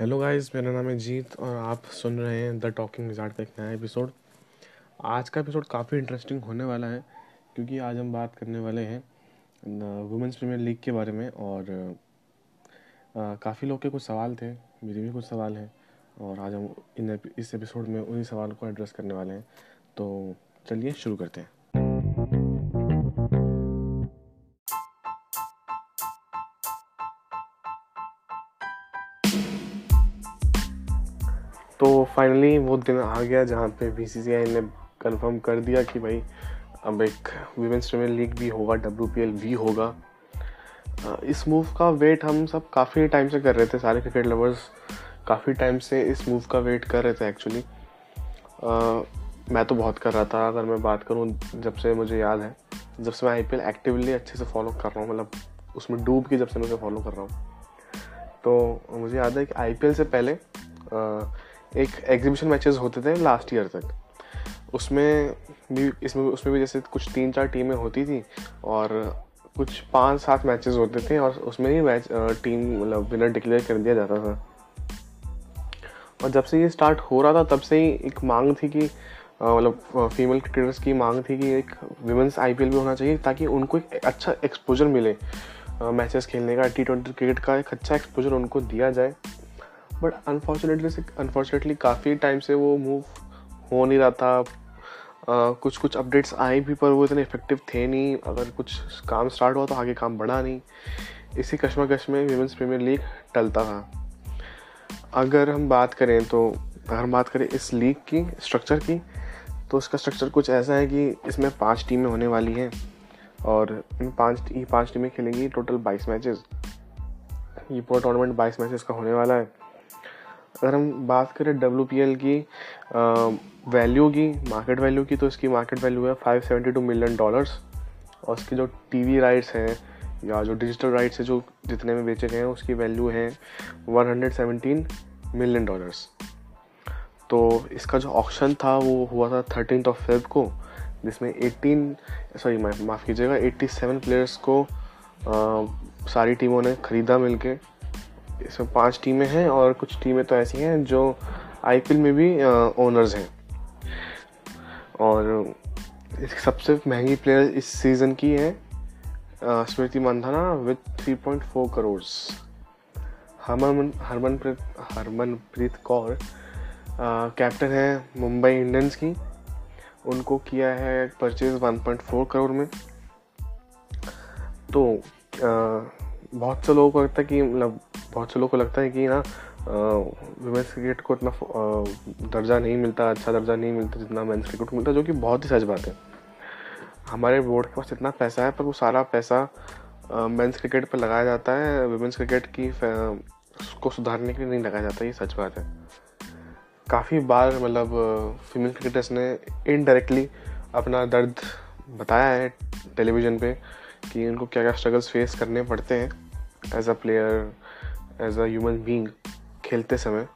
Hello guys मेरा नाम है जीत और आप सुन रहे हैं द टॉकिंग विजार्ड का एक नया एपिसोड आज का एपिसोड काफ़ी इंटरेस्टिंग होने वाला है, क्योंकि आज हम बात करने वाले हैं वुमेंस प्रीमियर लीग के बारे में और काफ़ी लोग के कुछ सवाल थे, मेरे भी कुछ सवाल हैं और आज हम इन इस एपिसोड में उन्हीं सवाल को एड्रेस करने वाले हैं। तो चलिए शुरू करते हैं। तो फाइनली वो दिन आ गया जहाँ पे बीसीसीआई ने कंफर्म कर दिया कि भाई, अब एक वीमेंस प्रीमियर लीग भी होगा डब्ल्यूपीएल भी होगा। इस मूव का वेट हम सब काफ़ी टाइम से कर रहे थे, सारे क्रिकेट लवर्स काफ़ी टाइम से इस मूव का वेट कर रहे थे एक्चुअली मैं तो बहुत कर रहा था, अगर मैं बात करूँ जब से मुझे याद है, जब से मैं आईपीएल एक्टिवली अच्छे से फॉलो कर रहा हूँ मतलब उसमें डूब के जब से मैं उसे फॉलो कर रहा हूँ। तो मुझे याद है कि आईपीएल से पहले एक एग्जीबिशन मैचेस होते थे लास्ट ईयर तक। उसमें भी, इसमें, उसमें भी जैसे कुछ तीन चार टीमें होती थी और कुछ पाँच सात मैचेस होते थे और उसमें ही मैच टीम मतलब विनर डिक्लेयर कर दिया जाता था। और जब से ये स्टार्ट हो रहा था, तब से ही एक मांग थी कि मतलब फीमेल क्रिकेटर्स की मांग थी कि एक विमेंस आईपीएल भी होना चाहिए ताकि उनको एक अच्छा एक्सपोजर मिले मैचेस खेलने का टी ट्वेंटी क्रिकेट का एक अच्छा एक्सपोजर उनको दिया जाए। बट अनफॉर्चुनेटली से अनफॉर्चुनेटली काफ़ी टाइम से वो मूव हो नहीं रहा था। कुछ कुछ अपडेट्स आए भी, पर वो इतने इफ़ेक्टिव थे नहीं। अगर कुछ काम स्टार्ट हुआ तो आगे काम बढ़ा नहीं। इसी कश्मकश में वीमेंस प्रीमियर लीग टलता था। अगर हम बात करें तो अगर हम बात करें इस लीग की स्ट्रक्चर की तो उसका स्ट्रक्चर कुछ ऐसा है कि इसमें पाँच टीमें होने वाली हैं। और इन पाँच, ये पाँच टीमें खेलेंगी टोटल बाईस मैचेस ये पूरा टूर्नामेंट बाईस मैचेस का होने वाला है। अगर हम बात करें डब्ल्यू पी एल की वैल्यू की मार्केट वैल्यू की तो इसकी मार्केट वैल्यू है five seventy two million dollars और इसकी जो टीवी राइट्स हैं या जो डिजिटल राइट्स है जो जितने में बेचे गए हैं उसकी वैल्यू है one hundred seventeen million dollars तो इसका जो ऑप्शन था वो हुआ था थर्टीन ऑफ़ फेब को जिसमें 18 सॉरी माफ़ कीजिएगा 87 प्लेयर्स को आ, सारी टीमों ने ख़रीदा मिलके। इसमें पाँच टीमें हैं और कुछ टीमें तो ऐसी हैं जो आईपीएल में भी ओनर्स हैं। और सबसे महँगी प्लेयर इस सीज़न की है स्मृति मंधाना विथ 3.4 करोड़ हरमन हरमनप्रीत हरमनप्रीत कौर कैप्टन है मुंबई इंडियंस की। उनको किया है परचेज 1.4 करोड़ में। तो आ, बहुत से लोगों को लगता है कि मतलब बहुत से लोगों को लगता है कि ना वुमेंस क्रिकेट को इतना दर्जा नहीं मिलता अच्छा दर्जा नहीं मिलता जितना मेंस क्रिकेट को मिलता, जो कि बहुत ही सच बात है। हमारे बोर्ड के पास इतना पैसा है, पर वो सारा पैसा मेंस क्रिकेट पर लगाया जाता है वुमेंस क्रिकेट की उसको सुधारने के लिए नहीं लगाया जाता, ये सच बात है। काफ़ी बार मतलब फीमेल क्रिकेटर्स ने इनडायरेक्टली अपना दर्द बताया है टेलीविज़न पे कि उनको क्या क्या स्ट्रगल्स फेस करने पड़ते हैं as a player as a human being खेलते समय।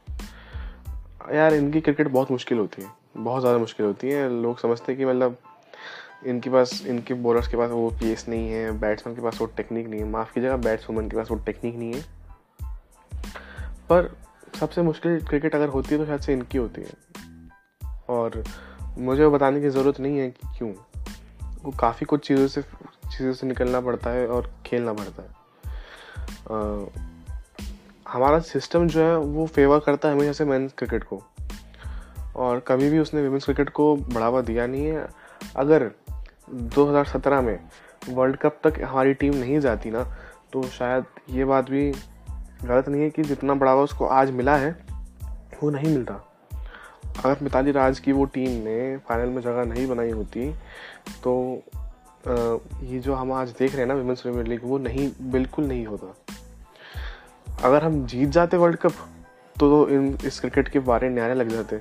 यार, इनकी क्रिकेट बहुत मुश्किल होती है, बहुत ज़्यादा मुश्किल होती है। लोग समझते हैं कि मतलब इनके पास, इनके बॉलर्स के पास वो पेस नहीं है बैट्समैन के पास वो टेक्निक नहीं है। माफ़ कीजिएगा बैट्समैन के पास वो टेक्निक नहीं है। पर सबसे मुश्किल क्रिकेट अगर होती है तो शायद से इनकी होती है। और मुझे बताने की ज़रूरत नहीं है कि क्यों। वो काफ़ी कुछ चीज़ों से चीज़ों से निकलना पड़ता है और खेलना पड़ता है। आ, हमारा सिस्टम जो है वो फेवर करता है हमेशा से मेंस क्रिकेट को। और कभी भी उसने वुमेंस क्रिकेट को बढ़ावा दिया नहीं है। अगर 2017 में वर्ल्ड कप तक हमारी टीम नहीं जाती ना तो शायद ये बात भी गलत नहीं है कि जितना बढ़ावा उसको आज मिला है वो नहीं मिलता। अगर मिताली राज की वो टीम ने फाइनल में जगह नहीं बनाई होती तो ये जो हम आज देख रहे हैं ना वुमेंस प्रीमियर लीग वो नहीं बिल्कुल नहीं होता। अगर हम जीत जाते वर्ल्ड कप तो, तो इन इस क्रिकेट के बारे न्यारे लग जाते।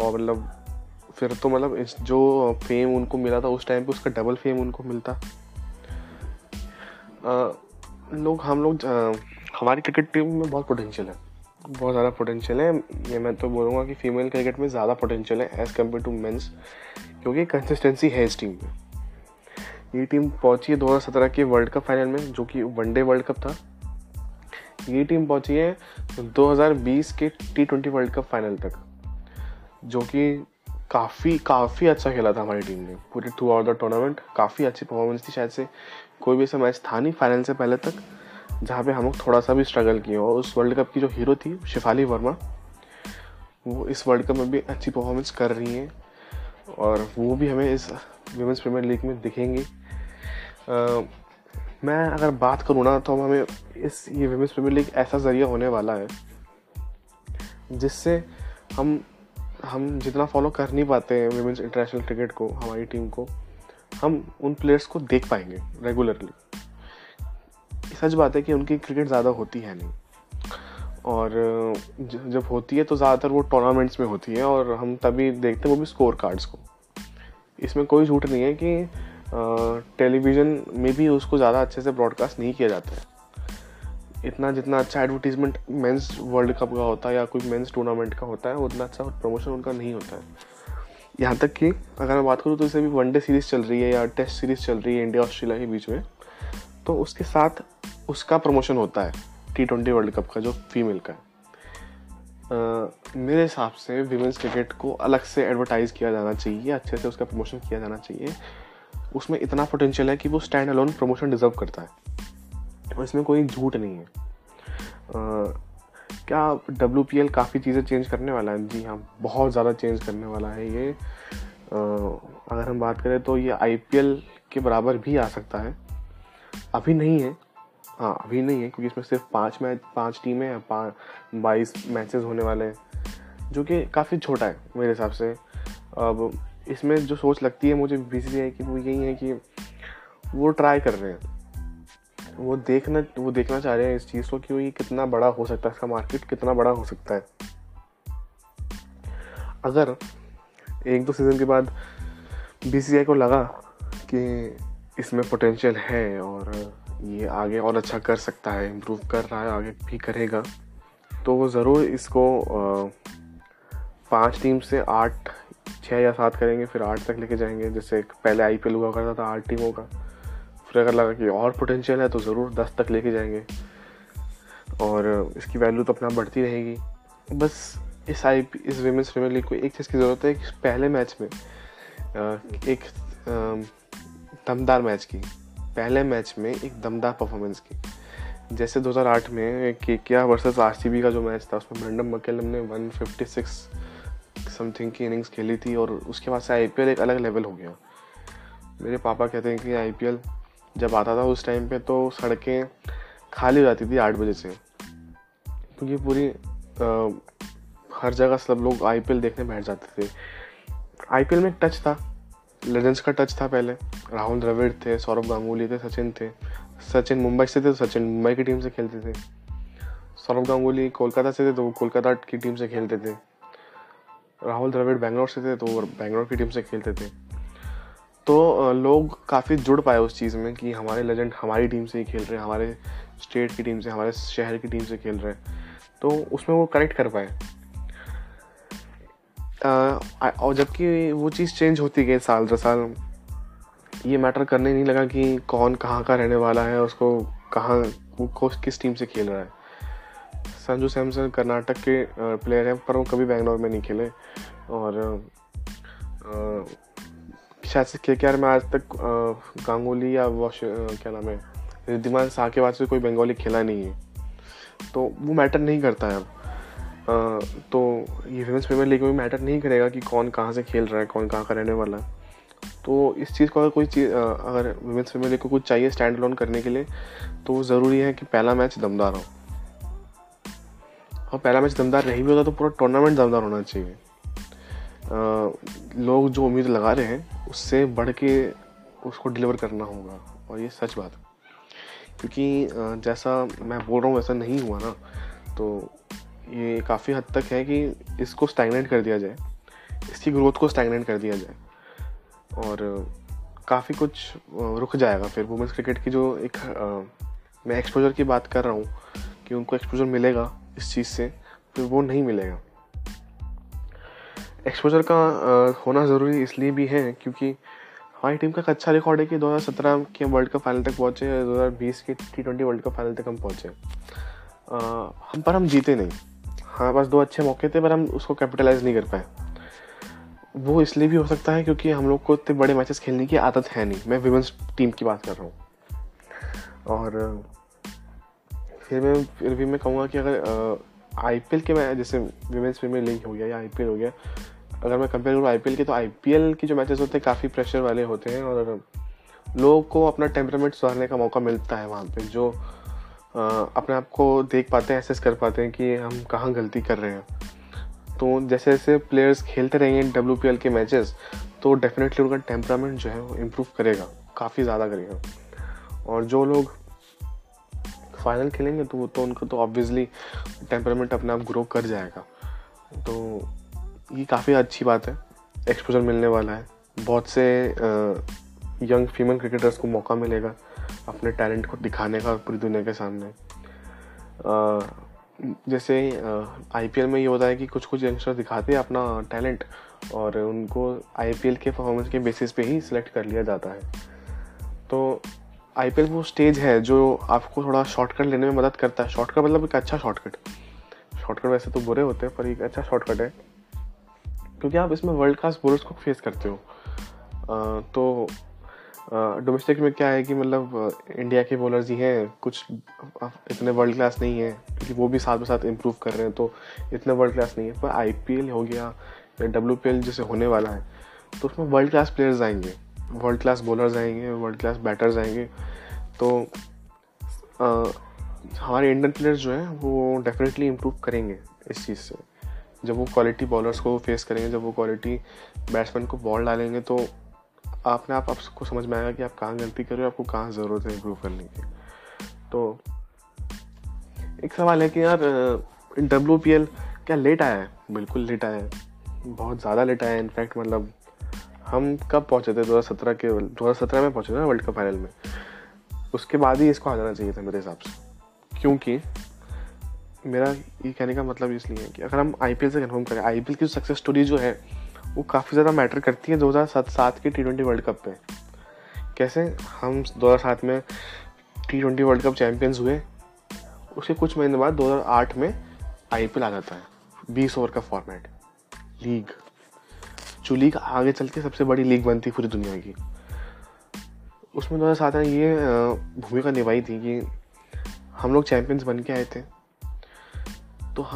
और मतलब फिर तो मतलब इस जो फेम उनको मिला था उस टाइम पे उसका डबल फेम उनको मिलता। आ, लोग हम लोग हमारी क्रिकेट टीम में बहुत पोटेंशियल है। बहुत ज़्यादा पोटेंशियल है। ये मैं तो बोलूँगा कि फीमेल क्रिकेट में ज़्यादा पोटेंशियल है एज़ कंपेयर टू मेंस क्योंकि कंसिस्टेंसी है इस टीम में। ये टीम पहुँची है दो हज़ार सत्रह के वर्ल्ड कप फाइनल में, जो कि वनडे वर्ल्ड कप था। ये टीम पहुँची है 2020 के T twenty World Cup final तक, जो कि काफ़ी काफ़ी अच्छा खेला था हमारी टीम ने। पूरे थ्रू आउट द टूर्नामेंट काफ़ी अच्छी परफॉर्मेंस थी शायद से। कोई भी ऐसा मैच था नहीं फाइनल से पहले तक, जहाँ पे हम लोग थोड़ा सा भी स्ट्रगल किए। और उस वर्ल्ड कप की जो हीरो थी, शिफाली वर्मा, वो इस वर्ल्ड कप में भी अच्छी परफॉर्मेंस कर रही हैं। और वो भी हमें इस वुमेंस प्रीमियर लीग में दिखेंगी। मैं अगर बात करूँ ना तो हमें इस ये वुमेंस प्रीमियर लीग ऐसा ज़रिया होने वाला है, जिससे हम हम जितना फॉलो कर नहीं पाते हैं वुमेंस इंटरनेशनल क्रिकेट को, हमारी टीम को, हम उन प्लेयर्स को देख पाएँगे रेगुलरली सच बात है कि उनकी क्रिकेट ज़्यादा होती है नहीं। और जब होती है तो ज़्यादातर वो टूर्नामेंट्स में होती है और हम तभी देखते हैं वो भी स्कोर कार्ड्स को। इसमें कोई झूठ नहीं है कि टेलीविज़न में भी उसको ज़्यादा अच्छे से ब्रॉडकास्ट नहीं किया जाता है। इतना जितना अच्छा एडवर्टीजमेंट मेंस वर्ल्ड कप का होता है या कोई मेंस टूर्नामेंट का होता है, उतना अच्छा प्रमोशन उनका नहीं होता है। यहाँ तक कि अगर मैं बात करूँ तो इसे भी वनडे सीरीज़ चल रही है या टेस्ट सीरीज़ चल रही है इंडिया ऑस्ट्रेलिया के बीच में तो उसके साथ उसका प्रमोशन होता है टी ट्वेंटी वर्ल्ड कप का, जो फीमेल का है। मेरे हिसाब से विमेंस क्रिकेट को अलग से एडवर्टाइज़ किया जाना चाहिए, अच्छे से उसका प्रमोशन किया जाना चाहिए। उसमें इतना पोटेंशियल है कि वो स्टैंड अलोन प्रमोशन डिज़र्व करता है। और इसमें कोई झूठ नहीं है। आ, क्या डब्ल्यू पी एल काफ़ी चीज़ें चेंज करने वाला है? जी हाँ बहुत ज़्यादा चेंज करने वाला है ये। आ, अगर हम बात करें तो ये आई पी एल के बराबर भी आ सकता है। अभी नहीं है। हाँ अभी नहीं है क्योंकि इसमें सिर्फ़ पाँच मैच पाँच टीमें हैं पाँच बाईस मैचेस होने वाले हैं जो कि काफ़ी छोटा है मेरे हिसाब से। अब इसमें जो सोच लगती है, मुझे बी सी की वो यही है कि वो ट्राई कर रहे हैं। वो देखना वो देखना चाह रहे हैं इस चीज़ को कि वो ये कितना बड़ा हो सकता है, इसका मार्केट कितना बड़ा हो सकता है। अगर एक दो सीज़न के बाद बी को लगा कि इसमें पोटेंशियल है और ये आगे और अच्छा कर सकता है इम्प्रूव कर रहा है, आगे भी करेगा तो वो ज़रूर इसको पाँच टीम से आठ छः या सात करेंगे, फिर आठ तक लेके जाएँगे। जैसे पहले आई पी एल हुआ करता था आठ टीमों का। फिर अगर लगा कि और पोटेंशियल है तो ज़रूर दस तक लेके जाएँगे। और इसकी वैल्यू तो अपना बढ़ती रहेगी। बस इस आई इस वीमेंस प्रीमियर लीग को एक चीज़ की ज़रूरत है कि पहले मैच में एक दमदार मैच की। पहले मैच में एक दमदार परफॉर्मेंस की। जैसे 2008 में के, क्या वर्सेस आर का जो मैच था, उसमें ब्रेंडम मकेलम ने 156 समथिंग की इनिंग्स खेली थी और उसके बाद से आईपीएल एक अलग लेवल हो गया। मेरे पापा कहते हैं कि आईपीएल जब आता था उस टाइम पे तो सड़कें खाली हो जाती थी आठ बजे से। क्योंकि पूरी आ, हर जगह सब लोग आईपीएल देखने बैठ जाते थे। आईपीएल में एक टच था। लेजेंड्स का टच था पहले। राहुल द्रविड़ थे सौरभ गांगुली थे सचिन थे। सचिन मुंबई से थे तो सचिन मुंबई की टीम से खेलते थे। सौरभ गांगुली कोलकाता से थे तो वो कोलकाता की टीम से खेलते थे। राहुल द्रविड़ बैंगलोर से थे तो वो बैंगलोर की टीम से खेलते थे। तो लोग काफ़ी जुड़ पाए उस चीज़ में कि हमारे लेजेंड हमारी टीम से ही खेल रहे हैं, हमारे स्टेट की टीम से, हमारे शहर की टीम से खेल रहे हैं। तो उसमें वो कनेक्ट कर पाए। और जबकि वो चीज़ चेंज होती गई साल दर साल, ये मैटर करने नहीं लगा कि कौन कहाँ का रहने वाला है, उसको कहाँ, वो किस टीम से खेल रहा है। संजू सैमसन कर्नाटक के प्लेयर हैं, पर वो कभी बैंगलोर में नहीं खेले। और शायद से के में आज तक गांगुली या वॉश क्या नाम है, रिद्धिमान शाह के बाद से कोई बंगाली खेला नहीं है। तो वो मैटर नहीं करता है अब। तो ये वुमेंस प्रीमियर लीग में मैटर नहीं करेगा कि कौन कहाँ से खेल रहा है, कौन कहाँ का रहने वाला है। तो इस चीज़ को अगर कोई चीज़ अगर वुमेंस प्रीमियर लीग को कुछ चाहिए स्टैंड लोन करने के लिए तो ज़रूरी है कि पहला मैच दमदार हो। और पहला मैच दमदार नहीं भी होता तो पूरा टूर्नामेंट दमदार होना चाहिए। लोग जो उम्मीद लगा रहे हैं, उससे बढ़ के उसको डिलीवर करना होगा, और ये सच बात क्योंकि जैसा मैं बोल रहा हूँ, वैसा नहीं हुआ ना तो ये काफ़ी हद तक है कि इसको स्टैगनेट कर दिया जाए, इसकी ग्रोथ को स्टैगनेट कर दिया जाए, और काफ़ी कुछ रुक जाएगा। फिर वुमेंस क्रिकेट की जो एक मैं एक्सपोजर की बात कर रहा हूँ, कि उनको एक्सपोजर मिलेगा इस चीज़ से फिर वो नहीं मिलेगा। एक्सपोजर का होना ज़रूरी इसलिए भी है क्योंकि हमारी टीम का एक अच्छा रिकॉर्ड है कि 2017 के वर्ल्ड कप फाइनल तक पहुँचे 2020 के T twenty World Cup final तक हम पहुँचे हम पर हम जीते नहीं। हाँ बस दो अच्छे मौके थे, पर हम उसको कैपिटलाइज नहीं कर पाए। वो इसलिए भी हो सकता है क्योंकि हम लोग को इतने बड़े मैचेस खेलने की आदत है नहीं। मैं विमेंस टीम की बात कर रहा हूँ। और फिर मैं फिर भी मैं कहूँगा कि अगर आई पी एल के मैं जैसे वीमेंस प्रीमियर लीग हो गया या आई पी एल हो गया अगर मैं कंपेयर करूँ आई पी एल के तो आई पी एल की जो मैचेस होते हैं काफ़ी प्रेशर वाले होते हैं और लोगों को अपना टेम्परामेंट सुधारने का मौका मिलता है वहाँ पे जो आ, अपने आप को देख पाते हैं एसेस कर पाते हैं कि हम कहाँ गलती कर रहे हैं। तो जैसे जैसे प्लेयर्स खेलते रहेंगे डब्ल्यू के मैचेस तो डेफिनेटली उनका टेम्परामेंट जो है वो इम्प्रूव करेगा काफ़ी ज़्यादा करेगा। और जो लोग फाइनल खेलेंगे तो वो तो उनका तो ऑब्वियसली टेम्परामेंट अपने आप ग्रो कर जाएगा। तो ये काफ़ी अच्छी बात है। एक्सपोजर मिलने वाला है। बहुत से यंग फीमेल क्रिकेटर्स को मौका मिलेगा अपने टैलेंट को दिखाने का पूरी दुनिया के सामने। जैसे आईपीएल में ये होता है कि कुछ कुछ यंगस्टर दिखाते हैं अपना टैलेंट और उनको आईपीएल के परफॉर्मेंस के बेसिस पे ही सिलेक्ट कर लिया जाता है। तो आईपीएल वो स्टेज है जो आपको थोड़ा शॉर्टकट लेने में मदद करता है। शॉर्टकट मतलब एक अच्छा शॉर्टकट शॉर्टकट वैसे तो बुरे होते हैं पर एक अच्छा शॉर्टकट है। क्योंकि आप इसमें वर्ल्ड क्लास बोलर्स को फेस करते हो। आ, तो डोमेस्टिक में क्या है कि मतलब इंडिया के बॉलर्स ही हैं। कुछ इतने वर्ल्ड क्लास नहीं है क्योंकि वो भी साथ में साथ इम्प्रूव कर रहे हैं तो इतने वर्ल्ड क्लास नहीं है। पर IPL हो गया या WPL जैसे होने वाला है तो उसमें वर्ल्ड क्लास प्लेयर्स आएँगे। वर्ल्ड क्लास बॉलर्स आएँगे वर्ल्ड क्लास बैटर्स आएँगे। तो आ, हमारे इंडियन प्लेयर्स जो हैं वो डेफिनेटली इम्प्रूव करेंगे इस चीज़ से। जब वो क्वालिटी बॉलर्स को फेस करेंगे जब वो क्वालिटी बैट्समैन को बॉल डालेंगे तो आपने आप आपको समझ में आएगा कि आप कहाँ गलती कर रहे हो आपको कहाँ ज़रूरत है इम्प्रूव करने की। तो एक सवाल है कि यार डब्ल्यू पी एल क्या लेट आया है? बिल्कुल लेट आया है। बहुत ज़्यादा लेट आया है इनफैक्ट मतलब हम कब पहुँचे थे? सत्रह के सत्रह में पहुँचे थे ना वर्ल्ड कप फाइनल में। उसके बाद ही इसको आ जाना चाहिए था मेरे हिसाब से। क्योंकि मेरा ये कहने का मतलब इसलिए है कि अगर हम आईपीएल से कन्फर्म करें आईपीएल की सक्सेस स्टोरी जो है, वो काफ़ी ज़्यादा मैटर करती है 2007 के टी ट्वेंटी वर्ल्ड कप पे। कैसे हम 2007 में T twenty World Cup champions हुए, उसके कुछ महीने बाद 2008 में आईपीएल आ जाता है। बीस ओवर का फॉर्मेट लीग जो लीग आगे चल के सबसे बड़ी लीग बनती पूरी दुनिया की। उसमें दो हज़ार सात में ये भूमिका निभाई थी कि हम लोग चैम्पियंस बन के आए थे। तो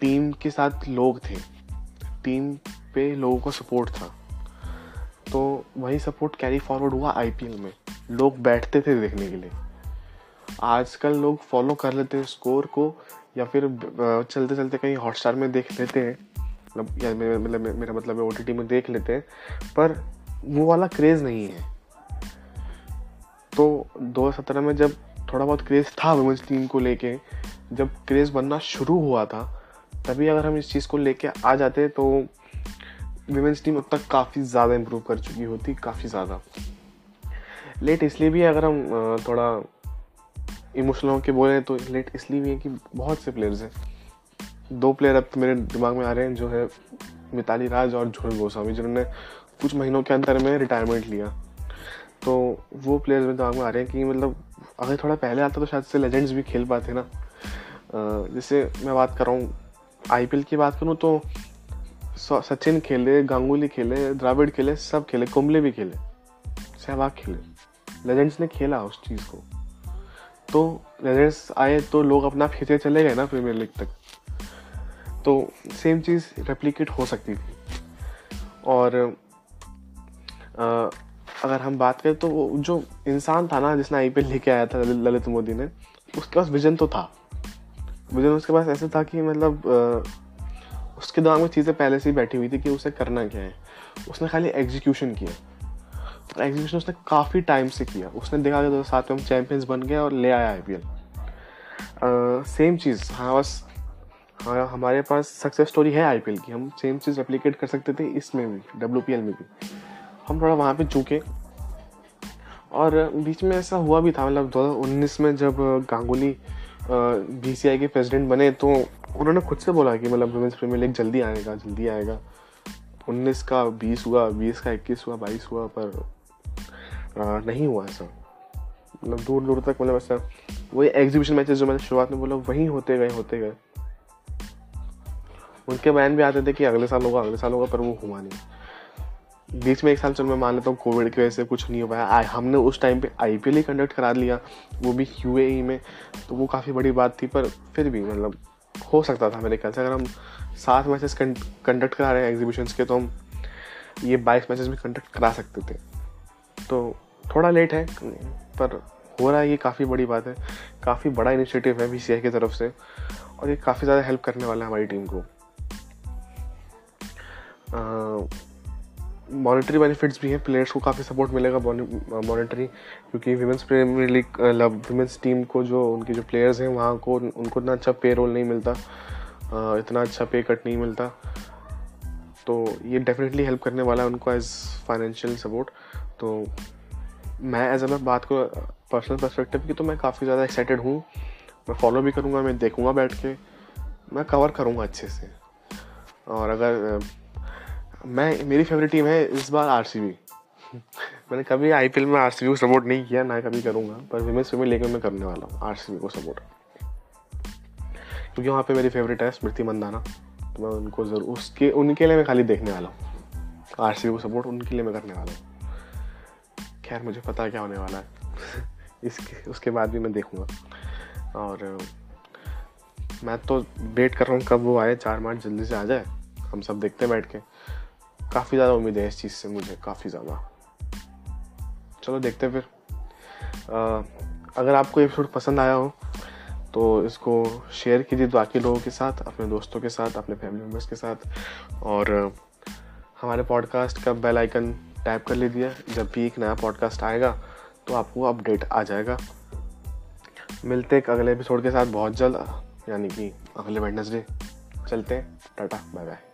टीम के साथ लोग थे। टीम पे लोगों का सपोर्ट था। तो वही सपोर्ट कैरी फॉरवर्ड हुआ आईपीएल में। लोग बैठते थे देखने के लिए। आजकल लोग फॉलो कर लेते हैं स्कोर को या फिर चलते चलते कहीं हॉटस्टार में देख लेते हैं। मतलब या मतलब मेरा मतलब है ओ में देख लेते हैं, पर वो वाला क्रेज़ नहीं है। तो दो सत्रह में जब थोड़ा बहुत क्रेज़ था वुमेंस टीम को लेके, जब क्रेज़ बनना शुरू हुआ था, तभी अगर हम इस चीज़ को लेके आ जाते तो वीमेंस टीम अब तक काफ़ी ज़्यादा इम्प्रूव कर चुकी होती, काफ़ी ज़्यादा। लेट इसलिए भी अगर हम थोड़ा इमोशनल होकर बोले तो लेट इसलिए भी है कि बहुत से प्लेयर्स हैं। दो प्लेयर अब मेरे दिमाग में आ रहे हैं, जो है मिताली राज और झोल गोस्वामी, जिन्होंने कुछ महीनों के अंदर में रिटायरमेंट लिया। तो वो प्लेयर्स मेरे दिमाग में आ रहे हैं कि मतलब अगर थोड़ा पहले आता तो शायद से लेजेंड्स भी खेल पाते ना। जैसे मैं बात कर रहा हूँ आई की बात करूँ तो सचिन खेले, गांगुली खेले, द्राविड खेले, सब खेले, कुंबले भी खेले, सहवाग खेले। लेजेंड्स ने खेला उस चीज़ को। तो लेजेंड्स आए तो लोग अपना खींचे चले गए ना प्रीमियर लीग तक। तो सेम चीज़ रेप्लीकेट हो सकती थी। और आ, अगर हम बात करें तो वो जो इंसान था ना जिसने आईपीएल लेके आया था ललित मोदी ने उसके पास विजन तो था। विजन उसके पास ऐसा था कि मतलब आ, उसके दिमाग में चीज़ें पहले से ही बैठी हुई थी कि उसे करना क्या है। उसने खाली एग्जीक्यूशन किया। और एग्जीक्यूशन उसने काफ़ी टाइम से किया। उसने देखा कि दो साथ में हम चैम्पियंस बन गए और ले आया आई पी एल सेम चीज़ हाँ बस हाँ हमारे पास सक्सेस स्टोरी है आई पी एल की। हम सेम चीज़ रेप्लीकेट कर सकते थे इसमें भी डब्ल्यू में भी। हम थोड़ा वहाँ पे चूके और बीच में ऐसा हुआ भी था मतलब दो हज़ार उन्नीस में जब गांगुली बी सी आई के प्रेसिडेंट बने तो उन्होंने खुद से बोला कि मतलब वुमेंस प्रीमियर लीग जल्दी आएगा जल्दी आएगा। उन्नीस का बीस हुआ बीस का इक्कीस हुआ बाईस हुआ पर आ, नहीं हुआ ऐसा। मतलब दूर दूर तक मतलब ऐसा वही एग्जीबिशन मैचेस जो मैंने शुरुआत में बोला वहीं होते गए होते गए। उनके बयान भी आते थे कि अगले साल होगा, अगले साल होगा, पर वो हुआ नहीं। बीच में एक साल चलो मैं मान लेता हूँ कोविड की वजह से कुछ नहीं हो पाया। हमने उस टाइम पे आईपीएल ही कंडक्ट करा लिया, वो भी यू e में तो वो काफ़ी बड़ी बात थी, पर फिर भी मतलब हो सकता था मेरे ख्याल से। अगर हम सात मैचेस कंडक्ट करा रहे हैं एग्जीबिशन के तो हम ये बाईस मैचेस भी कंडक्ट करा सकते थे। तो थोड़ा लेट है, पर हो रहा है, ये काफ़ी बड़ी बात है। काफ़ी बड़ा इनिशिएटिव है वी की तरफ़ से, और ये काफ़ी ज़्यादा हेल्प करने वाला है हमारी टीम को। मॉनिटरी बेनिफिट्स भी हैं प्लेयर्स को काफ़ी सपोर्ट मिलेगा मॉनिटरी क्योंकि women's Premier League women's team को जो, उनके जो प्लेयर्स हैं, वहाँ को, उनको इतना अच्छा पे रोल नहीं मिलता। इतना अच्छा पे कट नहीं मिलता। तो ये डेफिनेटली हेल्प करने वाला है उनको एज फाइनेंशियल सपोर्ट तो मैं एज अ बात को पर्सनल परस्पेक्टिव की तो मैं काफ़ी ज़्यादा एक्साइटेड हूँ। मैं फॉलो भी करूँगा, मैं देखूँगा बैठ के। मैं कवर करूँगा अच्छे से। और अगर मैं, मेरी फेवरेट टीम है इस बार आरसीबी मैंने कभी आईपीएल में आरसीबी को सपोर्ट नहीं किया, ना कभी करूँगा, पर विमेंस प्रीमियर में मैं करने वाला हूँ आर को सपोर्ट क्योंकि वहाँ पे मेरी फेवरेट है स्मृति मंदाना तो मैं उनको ज़रूर, उसके, उनके लिए मैं खाली देखने वाला हूँ। आर को सपोर्ट उनके लिए मैं करने वाला हूँ। खैर, मुझे पता क्या होने वाला है। इसके, उसके बाद भी मैं देखूँगा। और, मैं तो वेट कर रहा हूँ कब वो आए, चार मार्च जल्दी से आ जाए। हम सब देखते हैं बैठ के। काफ़ी ज़्यादा उम्मीद है इस चीज़ से मुझे काफ़ी ज़्यादा। चलो देखते फिर। आ, अगर आपको एपिसोड पसंद आया हो तो इसको शेयर कीजिए बाकी लोगों के साथ अपने दोस्तों के साथ अपने फैमिली मेंबर्स के साथ और हमारे पॉडकास्ट का बेल आइकन टैप कर लीजिए। जब भी एक नया पॉडकास्ट आएगा तो आपको अपडेट आ जाएगा। मिलते एक अगले एपिसोड के साथ बहुत जल्द यानी कि अगले वेडनेसडे चलते हैं। Tata bye bye.